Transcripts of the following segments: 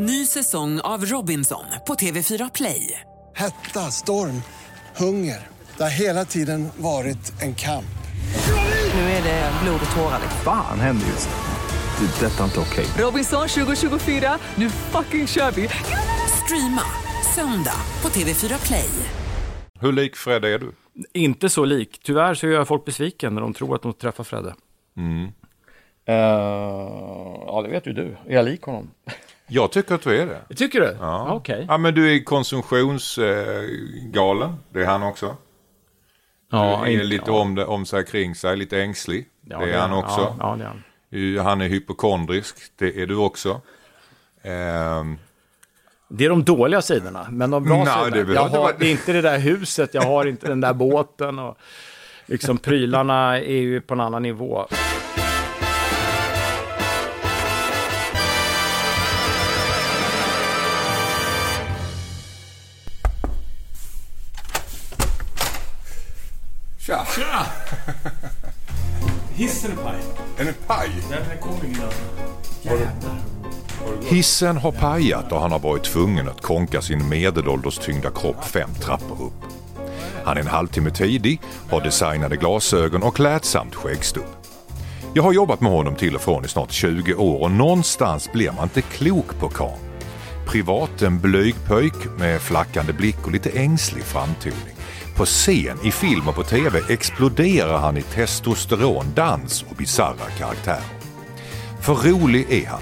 Ny säsong av Robinson på TV4 Play. Hetta, storm, hunger. Det har hela tiden varit en kamp. Nu är det blod och tårar. liksom. Fan händer just nu. Det. är Detta är inte okej. Robinson 2024, nu fucking kör vi! Streama söndag på TV4 Play. Hur lik Fred är du? Inte så lik. Tyvärr så gör jag folk besviken när de tror att de träffar Fredde. Eh, ja, det vet ju du. Är jag lik honom? Jag tycker att du är det. Tycker du? Ja. Okej. Ja, men du är konsumtionsgalen. det är han också. Ja, du är inte- lite ja. om, det, om sig kring sig, lite ängslig. Ja, det är han också. Ja, ja, det är han. Han är hypokondrisk. Det är du också. Ehm, Det är de dåliga sidorna, men de bra Nej, sidorna. det behöver jag har det är inte det där huset, jag har inte den där båten och liksom prylarna är ju på en annan nivå. Tja! Hissen är paj. En paj? Den kommer ingen Hissen har pajat och han har varit tvungen att konka sin medelålders tyngda kropp fem trappor upp. Han är en halvtimme tidig, har designade glasögon och klädsamt skäggstubb. Jag har jobbat med honom till och från i snart 20 år och någonstans blir man inte klok på karln. Privat en blyg pöjk med flackande blick och lite ängslig framtoning. På scen, i film och på TV exploderar han i testosteron, dans och bisarra karaktärer. För rolig är han.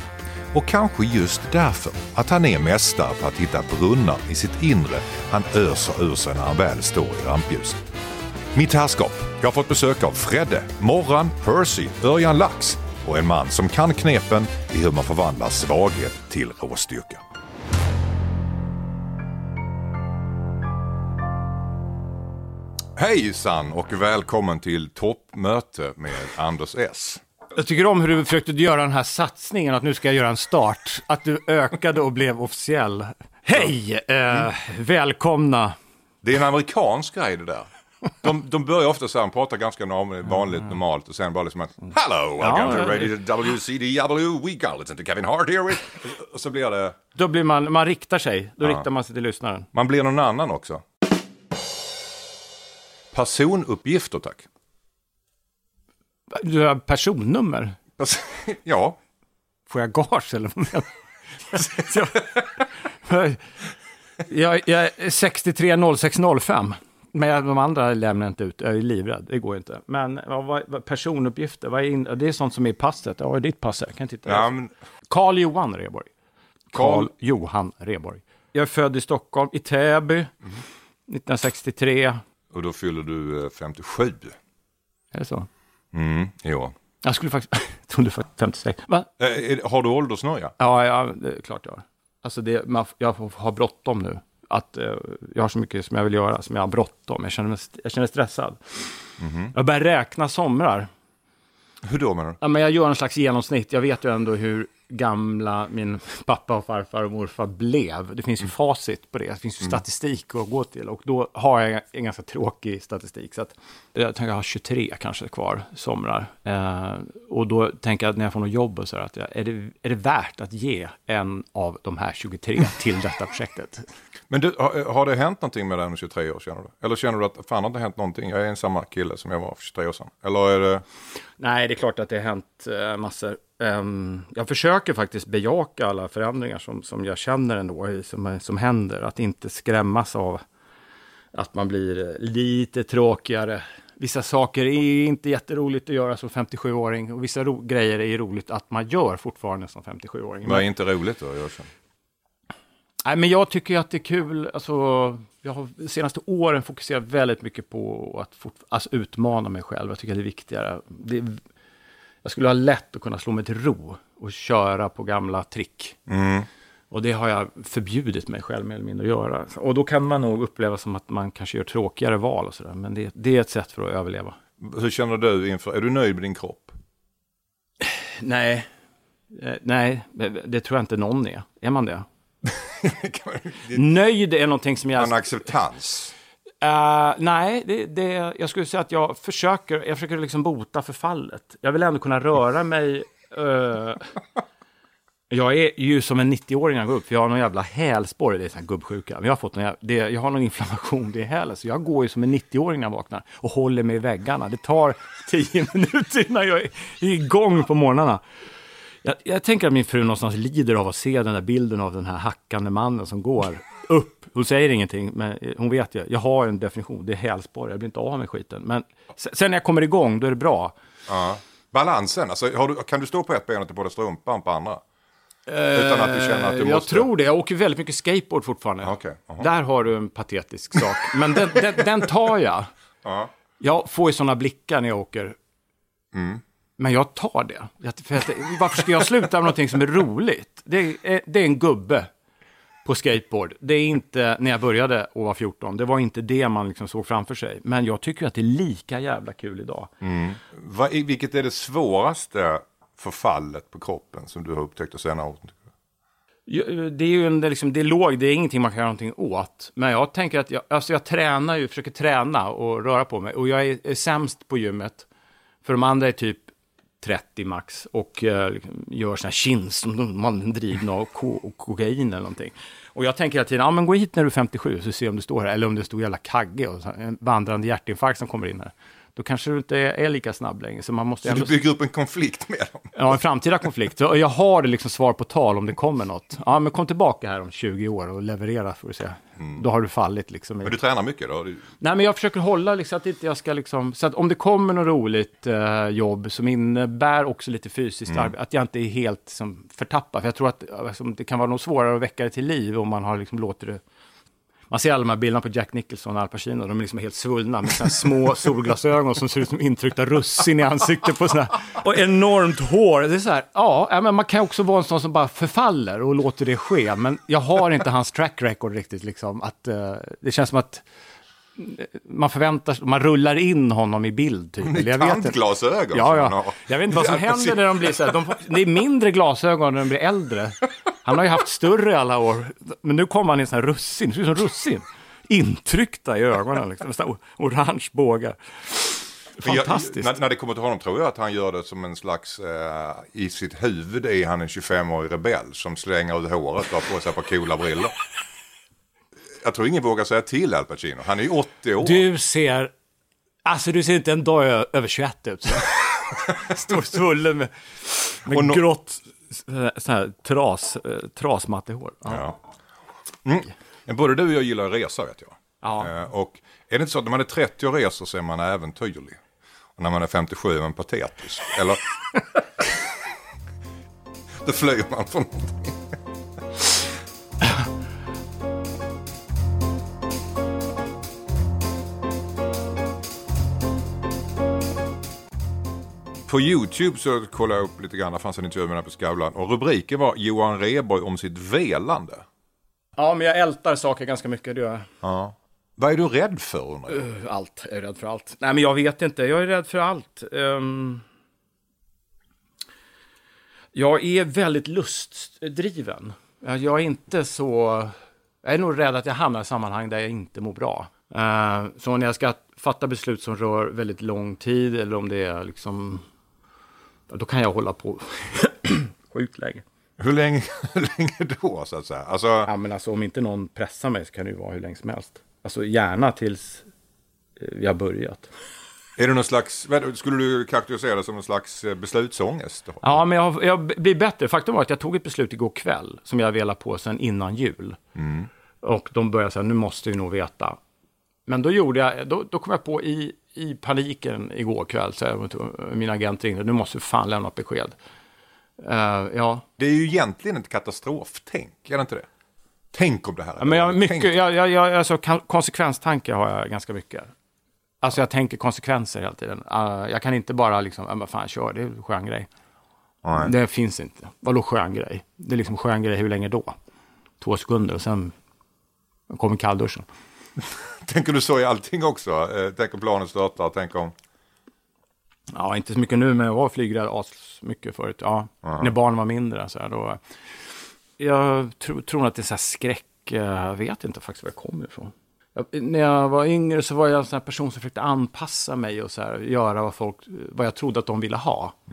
Och kanske just därför att han är mästare på att hitta brunnar i sitt inre han öser ur sig när han väl står i rampljuset. Mitt herrskap, jag har fått besök av Fredde, Morran, Percy, Örjan Lax och en man som kan knepen i hur man förvandlar svaghet till råstyrka. Hejsan och välkommen till toppmöte med Anders S. Jag tycker om hur du försökte göra den här satsningen, att nu ska jag göra en start. Att du ökade och blev officiell. Hej! Eh, välkomna. Det är en amerikansk grej det där. De, de börjar ofta så här, pratar ganska vanligt, normalt och sen bara liksom att Hello, welcome Ja, to ja. Radio WCDW, we got listen to Kevin Hart here. with-" Och så blir det, Då blir man, man riktar sig, då riktar man sig till lyssnaren. man blir någon annan också. Personuppgifter tack. Du har personnummer. Pers- ja, Får jag gage eller vad menar du? jag, jag är 630605. Men de andra lämnar jag inte ut. Jag är livrädd. Det går inte. Men vad, vad, personuppgifter, vad är in, det är sånt som är i passet. Ja, ditt pass här. Kan jag titta? ja men, Karl Johan Reborg. Carl- Johan Reborg. Jag är född i Stockholm, i Täby, 1963. Och då fyller du eh, 57. Är det så? Mm, jo. Jag skulle faktiskt, jag trodde faktiskt 56. Va? Eh, har du åldersnöja? Ja, ja, det är klart jag har. Alltså det, man, jag har bråttom nu. Att eh, jag har så mycket som jag vill göra, som jag har bråttom. Jag känner mig, jag känner mig stressad. Jag börjar räkna somrar. Hur då menar du? Ja, men jag gör en slags genomsnitt. Jag vet ju ändå hur gamla min pappa och farfar och morfar blev. Det finns ju facit på det. Det finns ju statistik att gå till. Och då har jag en ganska tråkig statistik. Så att jag tänker jag har 23 kanske kvar somrar. Eh, och då tänker jag att när jag får något jobb och så här, att jag, är, det, är det värt att ge en av de här 23 till detta projektet? Men du, har, har det hänt någonting med dig om 23 år känner du? Eller känner du att fan har inte hänt någonting? Jag är en samma kille som jag var för 23 år sedan. Eller är det... Nej, det är klart att det har hänt eh, massor. Ehm, jag försöker faktiskt bejaka alla förändringar som, som jag känner ändå, som, som händer. Att inte skrämmas av att man blir eh, lite tråkigare. Vissa saker är inte jätteroligt att göra som 57-åring och vissa grejer är roligt att man gör fortfarande som 57-åring. Vad är inte roligt då? Jag känner. Nej, men jag tycker att det är kul. Alltså, jag har de senaste åren fokuserat väldigt mycket på att fort, alltså, utmana mig själv. Jag tycker det är viktigare. Det, jag skulle ha lätt att kunna slå mig till ro och köra på gamla trick. Mm. Och det har jag förbjudit mig själv mer eller mindre att göra. Och då kan man nog uppleva som att man kanske gör tråkigare val och sådär. Men det, det är ett sätt för att överleva. Hur känner du inför, är du nöjd med din kropp? Nej, Eh, nej, det, det tror jag inte någon är. Är man det? Nöjd är någonting som jag... En acceptans? Eh, nej, det, det, jag skulle säga att jag försöker, jag försöker liksom bota förfallet. Jag vill ändå kunna röra mig. eh, Jag är ju som en 90-åring när jag går upp, för jag har någon jävla hälsporre, det är sån här gubbsjuka. Men jag har, fått någon jävla, det, jag har någon inflammation i hälen, så jag går ju som en 90-åring när jag vaknar och håller mig i väggarna. Det tar 10 minuter innan jag är igång på morgnarna. Jag, jag tänker att min fru någonstans lider av att se den där bilden av den här hackande mannen som går upp. Hon säger ingenting, men hon vet ju. Jag har en definition, det är hälsporre, jag blir inte av med skiten. Men sen när jag kommer igång, då är det bra. Ja. Balansen, alltså, du, kan du stå på ett ben och på dig strumpan på andra? Utan att du känner att du jag måste... tror det. Jag åker väldigt mycket skateboard fortfarande. Okej, aha. Där har du en patetisk sak. Men den, den, den tar jag. Ja. Jag får ju sådana blickar när jag åker. Mm. Men jag tar det. Jag, för att, varför ska jag sluta med någonting som är roligt? Det är, det är en gubbe på skateboard. Det är inte när jag började och var 14. Det var inte det man liksom såg framför sig. Men jag tycker att det är lika jävla kul idag. Vad, i- vilket är det svåraste förfallet på kroppen som du har upptäckt och senare år? Det är ju en, det är liksom, det är låg, det är ingenting man kan göra någonting åt. Men jag tänker att jag, alltså jag tränar ju, försöker träna och röra på mig. Och jag är, är sämst på gymmet. För de andra är typ 30 max och eh, gör sådana här chins som man drivna av ko, kokain eller någonting. Och jag tänker hela tiden, ja men gå hit när du är 57 så se om du står här. Eller om det står jävla kagge och så, en vandrande hjärtinfarkt som kommer in här. Då kanske du inte är, lika snabb längre. Så man måste Så ändå... du bygger upp en konflikt med dem? Ja, en framtida konflikt. Och jag har det liksom svar på tal om det kommer något. Ja, men kom tillbaka här om 20 år och leverera får du se. Då har du fallit liksom. i- Men du tränar mycket då? Nej, men jag försöker hålla liksom att inte jag ska liksom... Så att om det kommer något roligt eh, jobb som innebär också lite fysiskt arbete, att jag inte är helt liksom, förtappad. För jag tror att alltså, det kan vara nog svårare att väcka det till liv om man har liksom låtit det... Man ser alla de här bilderna på Jack Nicholson och Al Pacino, de är liksom helt svullna med såna små solglasögon som ser ut som intryckta russin i ansiktet på såna Och enormt hår. Det är så här, ja, men man kan också vara en sån som bara förfaller och låter det ske. Men jag har inte hans track record riktigt liksom. Att, eh, det känns som att man förväntar sig, man rullar in honom i bild typ. Eller jag vet inte. Tandglasögon Ja, ja. Jag vet inte vad som Ja, händer när de blir så här. De, det är mindre glasögon när de blir äldre. Han har ju haft större i alla år. Men nu kommer han i en sån här russin, det ser ut som russin. Intryckta i ögonen, liksom. Så här o- orange bågar. Men jag- Fantastiskt. när, när det kommer till honom tror jag att han gör det som en slags, eh, i sitt huvud är han en 25-årig rebell som slänger ut håret och har på sig ett par coola brillor. Jag tror ingen vågar säga till Al Pacino. Han är ju 80 år. Du ser, alltså du ser inte en dag ö- över 21 ut. Så. Står svullen med, med nå- grått så här, tras, eh, trasmattehår. Ja. Ja. Mm. Både du och jag gillar att resa vet jag. Ja. Eh, och är det inte så att när man är 30 och reser så är man äventyrlig? Och när man är 57 är man patetisk? Eller? Då flyr man från någonting. På YouTube så kollade jag upp lite grann, det fanns en intervju med på Skavlan. Och rubriken var Johan Rheborg om sitt velande. ja, men jag ältar saker ganska mycket, det gör jag. Ja. Vad är du rädd för undrar jag? Allt, jag är rädd för allt. Nej, men jag vet inte, jag är rädd för allt. Ehm, jag är väldigt lustdriven. Jag jag är inte så... Jag är nog rädd att jag hamnar i sammanhang där jag inte mår bra. Uh, så när jag ska fatta beslut som rör väldigt lång tid eller om det är liksom... Då kan jag hålla på sjukt länge. Hur länge, hur länge då så att säga? Alltså, Ja, men alltså om inte någon pressar mig så kan det ju vara hur länge som helst. Alltså gärna tills eh, vi har börjat. är det någon slags, skulle du karaktärisera det som en slags eh, beslutsångest? Ja, men jag, jag blir bättre. Faktum var att jag tog ett beslut igår kväll som jag velat på sedan innan jul. Och de började säga, nu måste vi nog veta. Men då gjorde jag, då, då kom jag på i, i paniken igår kväll, så min agent ringde, nu måste vi fan lämna ett besked. Eh, ja, Det är ju egentligen ett katastroftänk, är det inte det? Tänk om det här Ja, men jag, mycket, Tänk- jag, jag, jag, alltså, kon- konsekvenstankar har jag ganska mycket. Alltså jag tänker konsekvenser hela tiden. Uh, jag kan inte bara liksom, men fan kör, det är en skön grej. Nej. Det finns inte. Vadå skön grej? Det är liksom skön grej, hur länge då? Två sekunder och sen kommer kallduschen. Tänker du så i allting också? Eh, tänk om planet störtar, tänk om... Ja, inte så mycket nu, men jag var flygrädd as mycket förut. Ja, när barnen var mindre. Så här, då, jag tror, tror att det är så här skräck. Jag vet inte faktiskt var jag kommer ifrån. Jag, när jag var yngre så var jag en sån här person som försökte anpassa mig och så här, göra vad, folk, vad jag trodde att de ville ha. Och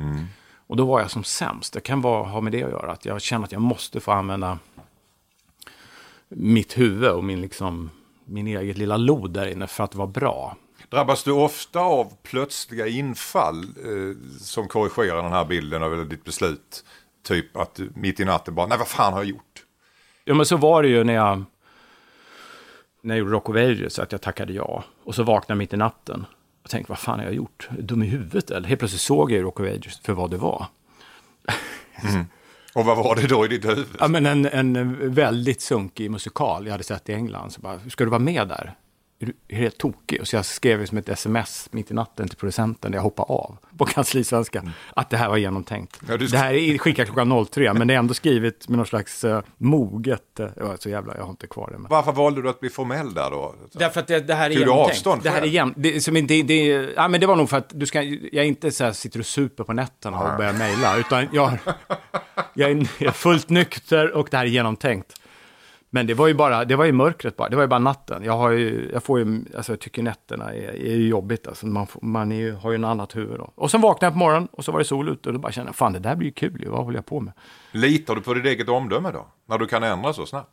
Och då var jag som sämst. Det kan vara, ha med det att göra. Att jag känner att jag måste få använda mitt huvud och min, liksom, min eget lilla lod där inne för att vara bra. Drabbas du ofta av plötsliga infall eh, som korrigerar den här bilden av ditt beslut? Typ att du mitt i natten bara, nej vad fan har jag gjort? Ja, men så var det ju när jag, när jag gjorde Rock of Ages, att jag tackade ja. Och så vaknade jag mitt i natten och tänkte, vad fan har jag gjort? Dum i huvudet eller? Helt plötsligt såg jag ju Rock of Ages för vad det var. Och vad var det då i ditt huvud? Ja, men en, en väldigt sunkig musikal jag hade sett i England. Så bara, ska du vara med där? Du du helt tokig? Och så jag skrev som ett sms mitt i natten till producenten där jag hoppade av på kanslisvenska. Att det här var genomtänkt. Ja, du- Det här är skickat klockan 03, men det är ändå skrivet med någon slags uh, moget... Uh, ja, så jävla, jag har inte kvar det. Men. Varför valde du att bli formell där då? Därför att det, det här är Tog du genomtänkt. avstånd det här är jäm, det, som, det, det, ja, men det var nog för att du ska, jag inte så här, sitter och super på nätterna och börjar mejla, utan jag, jag, är, jag är fullt nykter och det här är genomtänkt. Men det var ju bara, det var ju mörkret bara, det var ju bara natten. Jag har ju, jag får ju, alltså jag tycker nätterna är, är ju jobbigt alltså. Man, får, man är ju, har ju en annat huvud då. Och sen vaknade jag på morgonen och så var det sol ute och då bara kände jag, fan det där blir ju kul ju, vad håller jag på med? Litar du på ditt eget omdöme då? När du kan ändra så snabbt?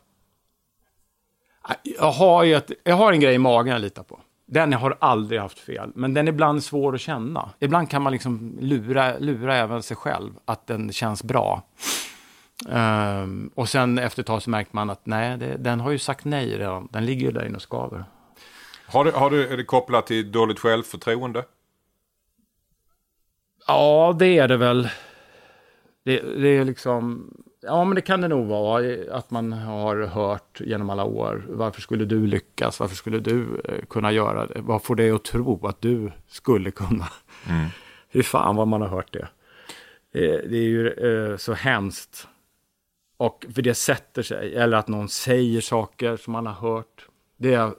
Jag har, ju ett, jag har en grej i magen jag litar på. Den har aldrig haft fel, men den är ibland svår att känna. Ibland kan man liksom lura, lura även sig själv att den känns bra. Ehm, och sen efter ett tag så märker man att nej, det, den har ju sagt nej redan. Den ligger ju där inne och skaver. Har du, har du, är det kopplat till dåligt självförtroende? Ja, det är det väl. Det, det är liksom... Ja, men det kan det nog vara. Att man har hört genom alla år. Varför skulle du lyckas? Varför skulle du eh, kunna göra det? Vad får dig att tro att du skulle kunna? Hur fan vad man har hört det. Eh, Det är ju eh, så hemskt. Och för det sätter sig. Eller att någon säger saker som man har hört. Det har jag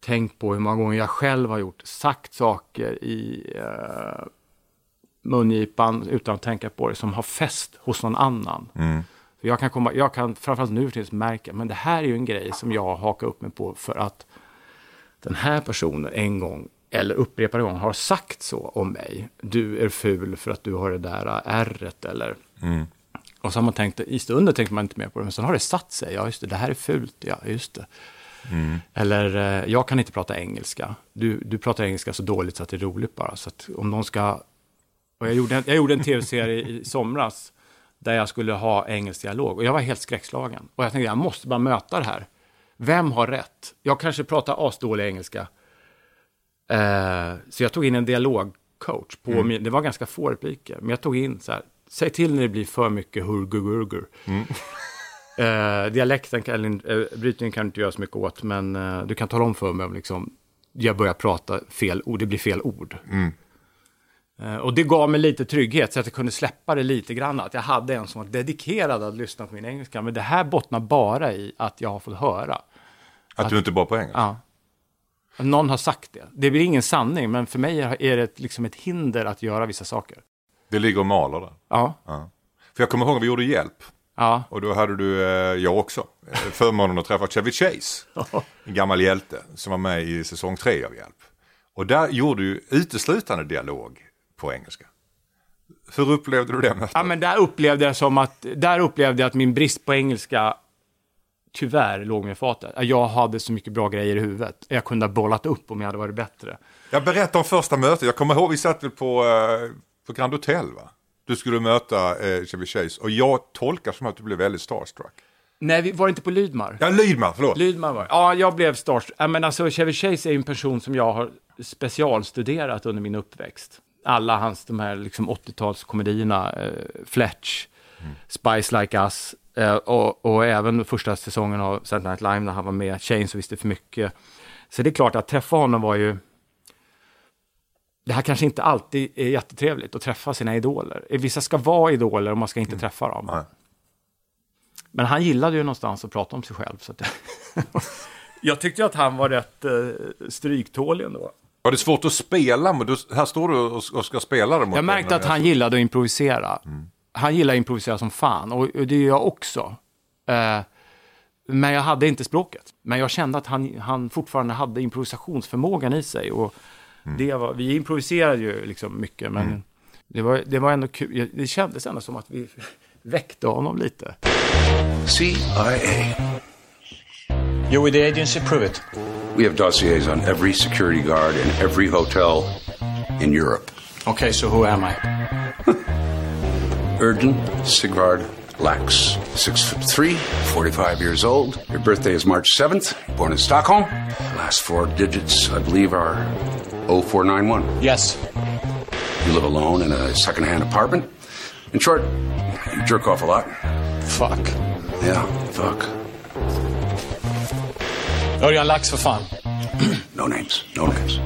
tänkt på hur många gånger jag själv har gjort. Sagt saker i eh, mungipan utan att tänka på det som har fäst hos någon annan. För jag kan, komma, jag kan framförallt nu till märka, men det här är ju en grej som jag hakar upp mig på för att den här personen en gång eller upprepade gånger har sagt så om mig. Du är ful för att du har det där ärret eller... Och så har man tänkt, i stunden tänkte man inte mer på det, men sen har det satt sig. Ja, just det, det här är fult. Ja, just det. Eller, eh, jag kan inte prata engelska. Du, du pratar engelska så dåligt så att det är roligt bara. Så att om någon ska... Och jag gjorde en, jag gjorde en tv-serie i somras där jag skulle ha engelsk dialog. Och jag var helt skräckslagen. Och jag tänkte, jag måste bara möta det här. Vem har rätt? Jag kanske pratar asdålig engelska. Eh, så jag tog in en dialogcoach. På min, det var ganska få repliker. Men jag tog in så här, säg till när det blir för mycket hurgugurgur. Eh, dialekten, kan, eller eh, brytningen kan du inte göra så mycket åt, men eh, du kan tala om för mig om liksom, jag börjar prata fel ord, det blir fel ord. Eh, och det gav mig lite trygghet, så att jag kunde släppa det lite grann. Att jag hade en som var dedikerad att lyssna på min engelska. Men det här bottnar bara i att jag har fått höra. Att du inte bra på engelska? Ja. Att Någon har sagt det. Det blir ingen sanning, men för mig är det liksom ett hinder att göra vissa saker. Det ligger och maler där. Ja, För jag kommer ihåg att vi gjorde Hjälp. ja, Och då hade du, eh, jag också, eh, förmånen att träffa Chevy Chase. En gammal hjälte som var med i säsong tre av Hjälp. Och där gjorde du uteslutande dialog på engelska. Hur upplevde du det mötet? Ja, men där upplevde jag som att, där upplevde jag att min brist på engelska tyvärr låg med fatet. Jag hade så mycket bra grejer i huvudet. Jag kunde ha bollat upp om jag hade varit bättre. Jag berättar om första mötet. Jag kommer ihåg, vi satt väl på, eh, på Grand Hotel va? Du skulle möta eh, Chevy Chase och jag tolkar som att du blev väldigt starstruck. Nej, vi var inte på Lydmar. Ja, Lydman, förlåt. Lydmar var Ja, jag blev starstruck. Ja, men alltså, Chevy Chase är ju en person som jag har specialstuderat under min uppväxt. Alla hans, de här liksom 80-talskomedierna, eh, Fletch, Spice Like Us, eh, och, och även första säsongen av Saturday Night Live när han var med, som visste för mycket. Så det är klart att träffa honom var ju... Det här kanske inte alltid är jättetrevligt att träffa sina idoler. Vissa ska vara idoler och man ska inte träffa dem. Nej. Men han gillade ju någonstans att prata om sig själv. Så att jag tyckte att han var rätt eh, stryktålig ändå. Var det svårt att spela? Men du, här står du och, och ska spela det mot Jag märkte att han gillade att improvisera. Han gillar att improvisera som fan, och och det gör jag också. Eh, men jag hade inte språket. Men jag kände att han, han fortfarande hade improvisationsförmågan i sig. Och det var, vi improviserade ju liksom mycket, men Det var, det var ändå kul. Det kändes ändå som att vi väckte honom lite. CIA. You're with the agency, prove it. We have dossiers on every security guard in every hotel in Europe. Okay, so who am I? Erdin Sigvard Lax. Six foot three, 45 years old. Your birthday is March 7th. Born in Stockholm. Last four digits, I believe, are 0491. Yes. You live alone in a secondhand apartment. In short, you jerk off a lot. Fuck. Yeah, fuck. Örjan Lax för fan. No names. No names.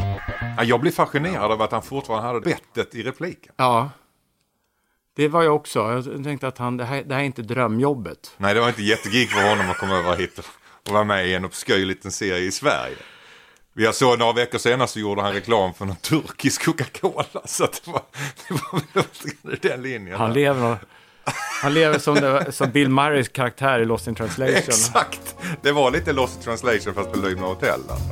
Ja, Jag blir fascinerad av att han fortfarande hade bettet i repliken. Ja. Det var jag också. Jag tänkte att han, det, här, det här är inte drömjobbet. Nej, det var inte jättegig för honom att komma över hit och, och vara med i en obskyr liten serie i Sverige. Jag såg några veckor senare så gjorde han reklam för någon turkisk Coca-Cola. Så att det var, det var den linjen. Han lever, han lever som, det, som Bill Murrays karaktär i Lost in translation. Exakt! Det var lite Lost in translation fast på Lymna Hotel. Alltså.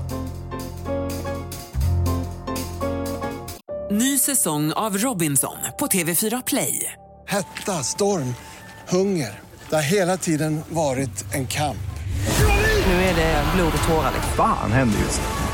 Ny säsong av Robinson på TV4 Play. Hetta, storm, hunger. Det har hela tiden varit en kamp. Nu är det blod och tårar. Fan händer just nu.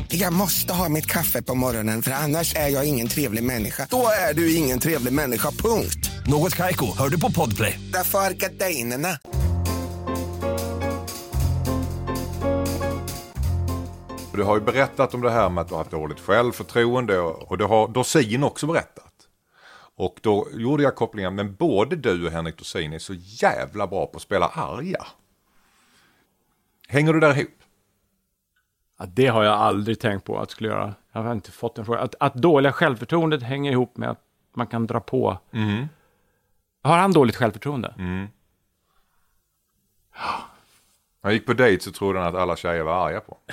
Jag måste ha mitt kaffe på morgonen för annars är jag ingen trevlig människa. Då är du ingen trevlig människa, punkt. Något Kaiko, hör du på Podplay. Därför är gardinerna. Du har ju berättat om det här med att du har haft dåligt självförtroende och och det har Dorsin också berättat. Och då gjorde jag kopplingen, men både du och Henrik Dorsin är så jävla bra på att spela arga. Hänger du där ihop? Ja, det har jag aldrig tänkt på att skulle göra. Jag har inte fått en fråga. Att, att dåliga självförtroendet hänger ihop med att man kan dra på. Har han dåligt självförtroende? När jag gick på dejt så trodde han att alla tjejer var arga på.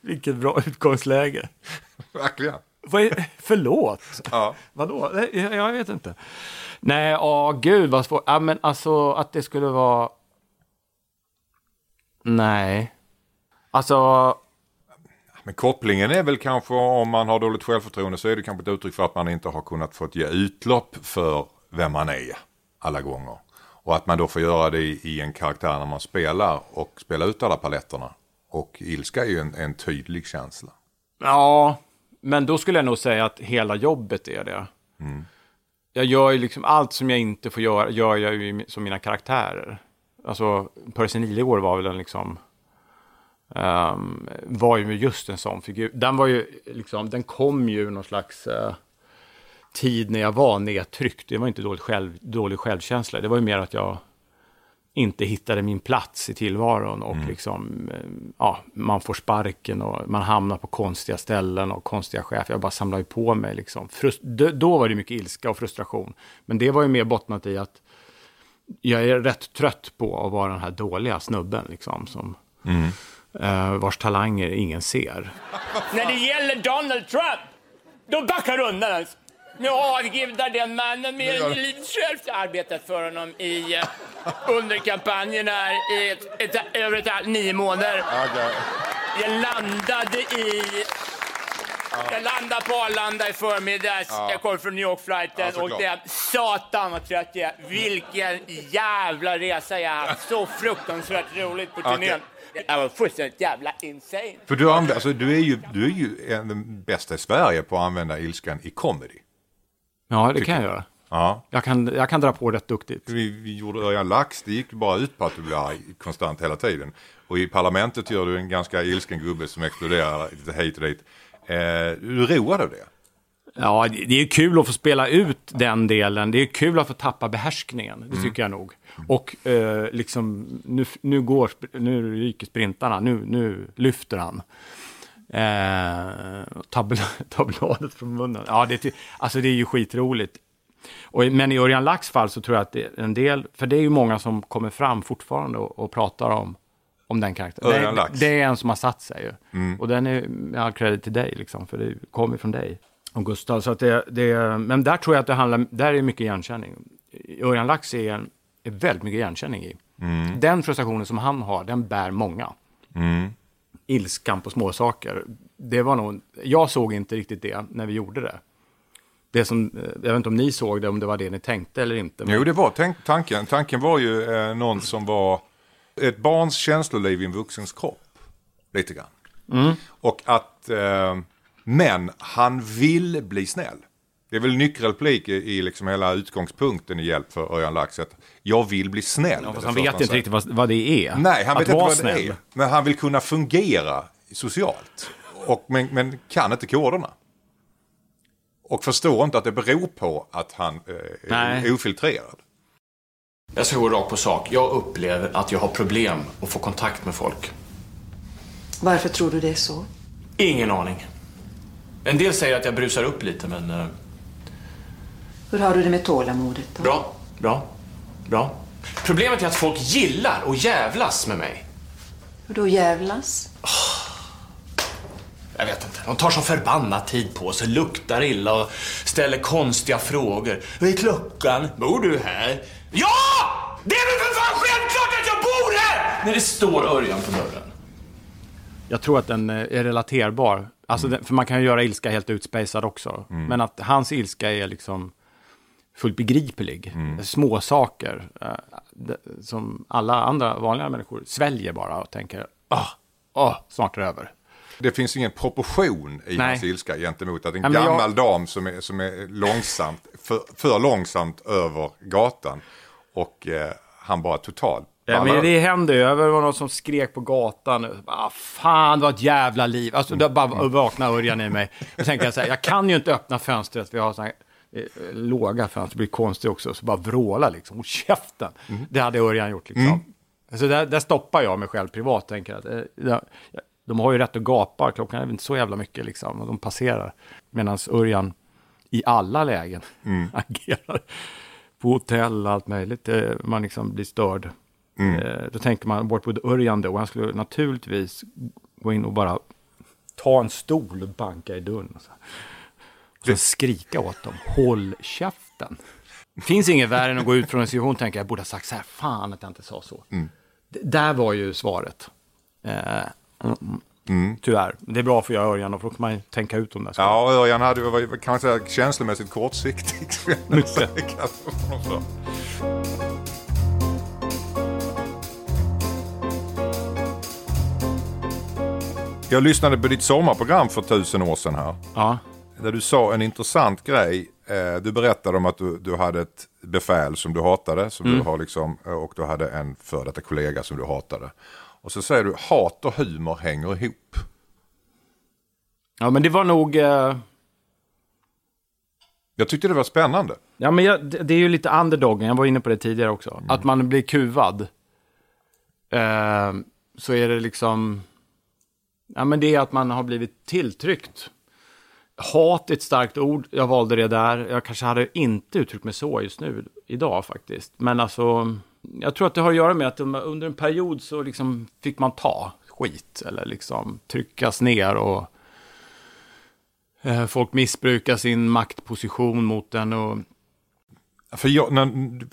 Vilket bra utgångsläge. Verkligen. Vad är, förlåt? Ja. Vadå? Jag, jag vet inte. Nej, ja, gud vad svårt. Ja, men alltså att det skulle vara... Nej. Alltså, Men kopplingen är väl kanske om man har dåligt självförtroende så är det kanske ett uttryck för att man inte har kunnat få ge utlopp för vem man är alla gånger. Och att man då får göra det i, en karaktär när man spelar och spela ut alla paletterna. Och ilska är ju en, en tydlig känsla. ja. Men då skulle jag nog säga att hela jobbet är det. Jag gör ju liksom allt som jag inte får göra, gör jag ju som mina karaktärer. Alltså, Percy Nilegård var väl en liksom... ehm, var ju just en sån figur. Den var ju liksom, den kom ju någon slags eh, tid när jag var nedtryckt. Det var inte dålig, själv, dålig självkänsla. Det var ju mer att jag inte hittade min plats i tillvaron och liksom, eh, ja, man får sparken och man hamnar på konstiga ställen och konstiga chefer. Jag bara samlar ju på mig liksom. Frust- då var det mycket ilska och frustration. Men det var ju mer bottnat i att jag är rätt trött på att vara den här dåliga snubben liksom, som eh, vars talanger ingen ser. När det gäller Donald Trump, då backar du undan. Alltså. Nu avgudar den mannen livet självt. Jag har arbetat för honom i, eh, under kampanjen här i ett, ett, över ett, nio månader. Jag landade i... Jag landade på Arlanda i förmiddags. Jag kom från New York-flighten det, satan vad trött jag är. Vilken jävla resa jag har haft. Så fruktansvärt roligt på turnén. Jag var fullständigt jävla insane. För du, anv- alltså, du är ju, du är ju en, den bästa i Sverige på att använda ilskan i comedy. Ja, det kan jag göra. Ja. Jag kan, jag kan dra på rätt duktigt. Vi, vi gjorde Örjan Lax, det gick bara ut på att du blev arg konstant hela tiden. Och i parlamentet gör du en ganska ilsken gubbe som exploderar lite hit och dit. Eh, du road av det? Ja, det är kul att få spela ut den delen. Det är kul att få tappa behärskningen. Det tycker jag nog. Och eh, liksom, nu, nu, går, nu ryker sprintarna. Nu, nu lyfter han. Eh, tab ta bladet från munnen. Ja, det, är alltså det är ju skitroligt. Och, men i Örjan Lax fall så tror jag att det är en del, för det är ju många som kommer fram fortfarande och, och pratar om, om den karaktären. Det, det är en som har satt sig ju. Mm. Och den är med all credit till dig, liksom, för det kommer från dig. Och Gustav, så att det, det, men där tror jag att det handlar, där är mycket igenkänning. Örjan Lax är, en, är väldigt mycket igenkänning i. Mm. Den frustrationen som han har, den bär många. Mm. Ilskan på småsaker. Det var nog, jag såg inte riktigt det när vi gjorde det. Det som, eh, jag vet inte om ni såg det, om det var det ni tänkte eller inte. men- Jo, det var tänk, tanken. Tanken var ju eh, någon som var ett barns känsloliv i en vuxens kropp. Lite grann. Mm. Och att, eh, men han vill bli snäll. Det är väl nyckelreplik i, i liksom hela utgångspunkten i Hjälp för Örjan Lax. Att jag vill bli snäll. Ja, fast han vet inte säger. riktigt vad, vad det är. Nej, han Att vet inte vad snäll. det är. Men han vill kunna fungera socialt. Och, men, men kan inte koderna. Och förstår inte att det beror på att han eh, Nej. är ofiltrerad. Jag ska gå rakt på sak. Jag upplever att jag har problem att få kontakt med folk. Varför tror du det är så? Ingen aning. En del säger att jag brusar upp lite, men... eh, Hur har du det med tålamodet då? bra, bra, bra. Problemet är att folk gillar och jävlas med mig. Hur då jävlas? Jag vet inte. De tar så förbannat tid på sig, luktar illa och ställer konstiga frågor. Vad är klockan? Bor du här? Ja! Det är väl för fan självklart att jag bor här! När det står Örjan på dörren. Jag tror att den eh, är relaterbar. Alltså, den, för man kan ju göra ilska helt utspejsad också. Mm. Men att hans ilska är liksom fullt begriplig. Mm. Små saker eh, som alla andra vanliga människor sväljer bara och tänker, ah, ah, snart är det över. Det finns ingen proportion i Nej. hans ilska gentemot att en Ja, men jag- gammal dam som är, som är långsamt, för, för långsamt över gatan och eh, han bara totalt Ja, men det hände ju. Det var någon som skrek på gatan. Ah, fan, var ett jävla liv. Alltså, det bara vaknade Örjan i mig. Då tänkte jag så här, jag kan ju inte öppna fönstret, jag har så här, eh, låga fönster, det blir konstigt också. Så bara vråla liksom, och käften. Det hade Örjan gjort liksom. Så där, där stoppar jag mig själv privat, tänker att eh, de har ju rätt att gapa, klockan är inte så jävla mycket liksom, och de passerar. Medan Örjan i alla lägen Mm. agerar på hotell och allt möjligt. Eh, Man liksom blir störd. Mm. Eh, Då tänker man bort på Örjan då, och han skulle naturligtvis gå in och bara ta en stol och banka i dörren. Och så, och så skrika åt dem, håll käften. Det finns inget värre än att gå ut från en situation och tänka, jag borde ha sagt så här, fan att jag inte sa så. Mm. Där var ju svaret. Eh, mm. Tyvärr. Det är bra för Örjan, och då kan man tänka ut de där sakerna. Ja, Örjan hade var, kan man säga känslomässigt kortsiktig. Mycket. Jag lyssnade på ditt sommarprogram för tusen år sedan här. Ja. Där du sa en intressant grej. Eh, Du berättade om att du, du hade ett befäl som du hatade. Som Mm. du har liksom, eh, och du hade en före detta kollega som du hatade. Och så säger du hat och humor hänger ihop. Ja, men det var nog... Eh... Jag tyckte det var spännande. Ja, men jag, det, är ju lite underdogen, jag var inne på det tidigare också. Att man blir kuvad. Eh, så är det liksom... Ja, men det är att man har blivit tilltryckt. Hat är ett starkt ord, jag valde det där. Jag kanske hade inte uttryckt mig så just nu, idag faktiskt. Men alltså, jag tror att det har att göra med att de- under en period så liksom fick man ta skit. Eller liksom tryckas ner och eh, folk missbrukar sin maktposition mot den. Och, För jag, när,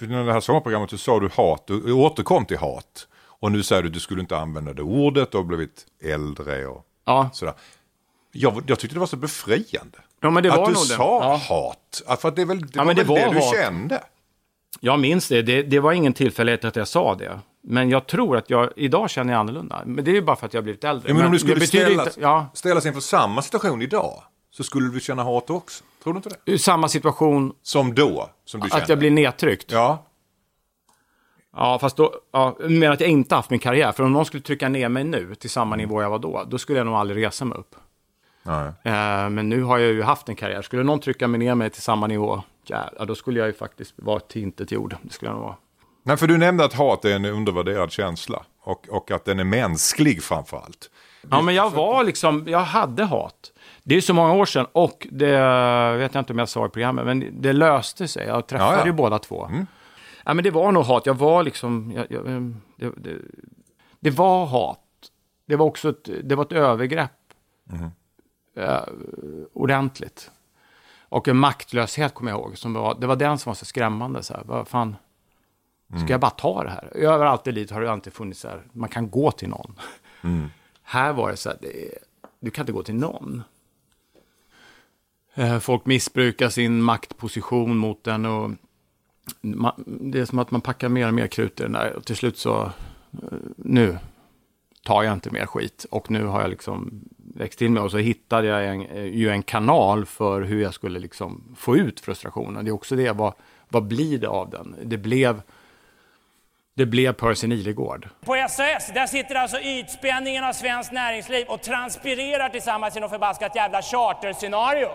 när det här sommarprogrammet så sa du hat, du återkom till hat. Och nu säger du att du skulle inte använda det ordet, du har blivit äldre och Ja. sådär. Jag, jag tyckte det var så befriande. Ja, men det var att du det. sa Ja. hat. För att det, väl, det Ja, var det väl det, var du hat. kände. Jag minns det. det, det var ingen tillfällighet att jag sa det. Men jag tror att jag, idag känner jag annorlunda. Men det är ju bara för att jag har blivit äldre. Ja, men om du skulle ställas, inte- ja, ställas inför samma situation idag så skulle du känna hat också. Tror du inte det? samma situation Som då, som du kände. att jag blir nedtryckt. Ja. Ja, fast då, ja, men att jag inte haft min karriär. För om någon skulle trycka ner mig nu till samma nivå jag var då, då skulle jag nog aldrig resa mig upp. Nej. Eh, men nu har jag ju haft en karriär. Skulle någon trycka mig ner mig till samma nivå, ja, ja, då skulle jag ju faktiskt vara till intet jord. Det skulle jag nog vara. Nej, för du nämnde att hat är en undervärderad känsla. Och, och att den är mänsklig framför allt. Ja, men jag var liksom, jag hade hat. Det är så många år sedan och det vet jag inte om jag sa i programmet, men det löste sig. Jag träffade Ja, ja. ju båda två. Ja, men det var nog hat. Jag var liksom, jag, jag, det, det, det var hat. Det var också ett, det var ett övergrepp. Eh, ordentligt. Och en maktlöshet kommer jag ihåg. Som var, det var den som var så skrämmande. Så här, vad fan, ska jag bara ta det här? Överallt i livet har det alltid funnits så här, man kan gå till någon. Här var det så här, det, du kan inte gå till någon. Eh, Folk missbrukar sin maktposition mot den och man, det är som att man packar mer och mer krut i den där och till slut så, eh, nu tar jag inte mer skit och nu har jag liksom växt till mig och så hittade jag en, eh, ju en kanal för hur jag skulle liksom få ut frustrationen. Det är också det, vad, vad blir det av den? Det blev, det blev Percy Nilegård. På SAS, där sitter alltså ytspänningen av svenskt näringsliv och transpirerar tillsammans i något förbaskat jävla charterscenario.